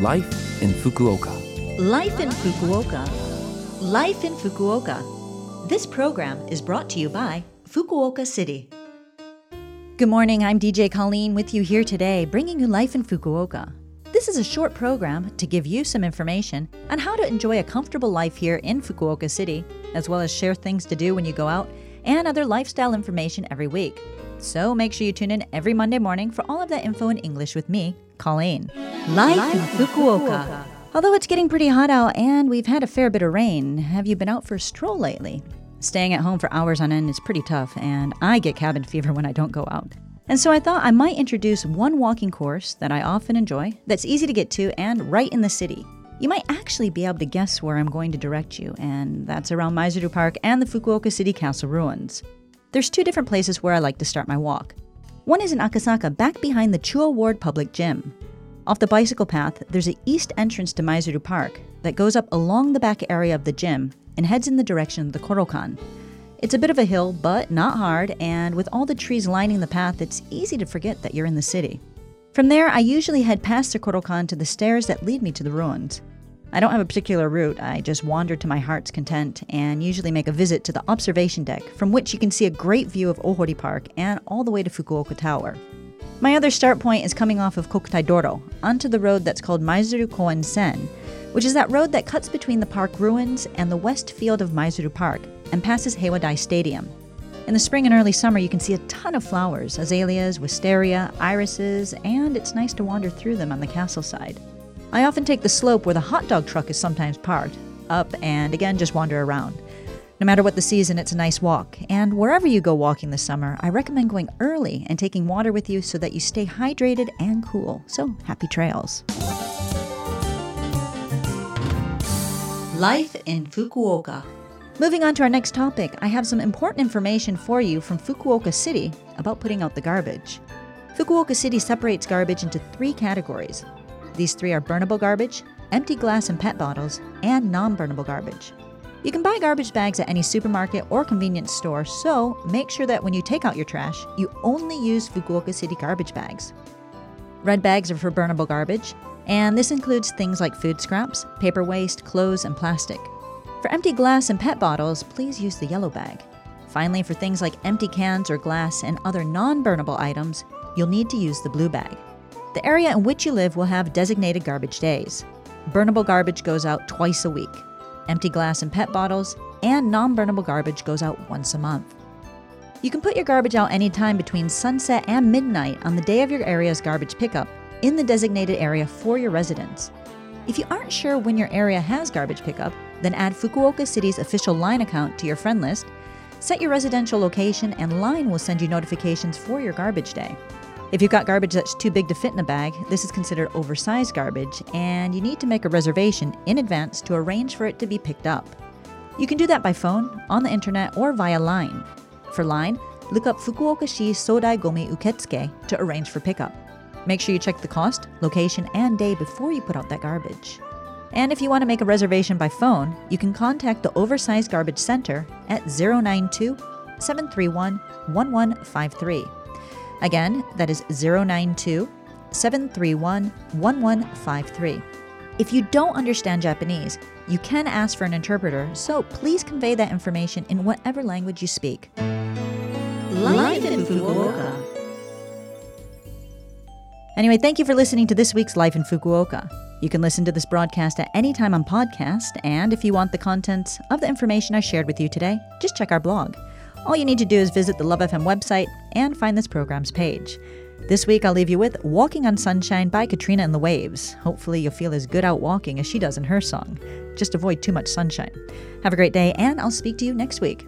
Life in Fukuoka. Life in Fukuoka. Life in Fukuoka. This program is brought to you by Fukuoka City. Good morning, I'm DJ Colleen with you here today, bringing you Life in Fukuoka. This is a short program to give you some information on how to enjoy a comfortable life here in Fukuoka City, as well as share things to do when you go out and other lifestyle information every week. So make sure you tune in every Monday morning for all of that info in English with me, Colleen. Life, in Fukuoka. Although it's getting pretty hot out and we've had a fair bit of rain, have you been out for a stroll lately? Staying at home for hours on end is pretty tough, and I get cabin fever when I don't go out. And so I thought I might introduce one walking course that I often enjoy, that's easy to get to, and right in the city. You might actually be able to guess where I'm going to direct you, and that's around Maizuru Park and the Fukuoka City Castle ruins. There's two different places where I like to start my walk. One is in Akasaka, back behind the Chuo Ward Public Gym. Off the bicycle path, there's an east entrance to Maizuru Park that goes up along the back area of the gym and heads in the direction of the Korokan. It's a bit of a hill, but not hard, and with all the trees lining the path, it's easy to forget that you're in the city. From there, I usually head past the Korokan to the stairs that lead me to the ruins. I don't have a particular route, I just wander to my heart's content and usually make a visit to the observation deck, from which you can see a great view of Ohori Park and all the way to Fukuoka Tower. My other start point is coming off of Kokutai Doro onto the road that's called Maizuru Koen Sen, which is that road that cuts between the park ruins and the west field of Maizuru Park and passes Heiwadai Stadium. In the spring and early summer, you can see a ton of flowers azaleas, wisteria, irises, and it's nice to wander through them on the castle side. I often take the slope where the hot dog truck is sometimes parked, up and again just wander around. No matter what the season, it's a nice walk. And wherever you go walking this summer, I recommend going early and taking water with you so that you stay hydrated and cool. So, happy trails. Life in Fukuoka. Moving on to our next topic, I have some important information for you from Fukuoka City about putting out the garbage. Fukuoka City separates garbage into three categories these three are burnable garbage, empty glass and PET bottles, and non burnable garbage. You can buy garbage bags at any supermarket or convenience store, so make sure that when you take out your trash, you only use Fukuoka City garbage bags. Red bags are for burnable garbage, and this includes things like food scraps, paper waste, clothes, and plastic. For empty glass and PET bottles, please use the yellow bag. Finally, for things like empty cans or glass and other non burnable items, you'll need to use the blue bag. The area in which you live will have designated garbage days. Burnable garbage goes out twice a week. Empty glass and PET bottles and non burnable garbage goes out once a month. You can put your garbage out anytime between sunset and midnight on the day of your area's garbage pickup in the designated area for your residents. If you aren't sure when your area has garbage pickup, then add Fukuoka City's official line account to your friend list, set your residential location, and Line will send you notifications for your garbage day. If you've got garbage that's too big to fit in a bag, this is considered oversized garbage, and you need to make a reservation in advance to arrange for it to be picked up. You can do that by phone, on the internet, or via line. For line, look up Fukuoka-shi Sodai Gomi Uketsuke to arrange for pickup. Make sure you check the cost, location, and day before you put out that garbage. And if you want to make a reservation by phone, you can contact the Oversized Garbage Center at 092 731 1153. Again, that is 092 731 1153. If you don't understand Japanese, you can ask for an interpreter, so please convey that information in whatever language you speak. Life in Fukuoka. Anyway, thank you for listening to this week's Life in Fukuoka. You can listen to this broadcast at any time on podcast, and if you want the contents of the information I shared with you today, just check our blog. All you need to do is visit the Love FM website and find this program's page. This week, I'll leave you with Walking on Sunshine by Katrina and the Waves. Hopefully, you'll feel as good out walking as she does in her song. Just avoid too much sunshine. Have a great day, and I'll speak to you next week.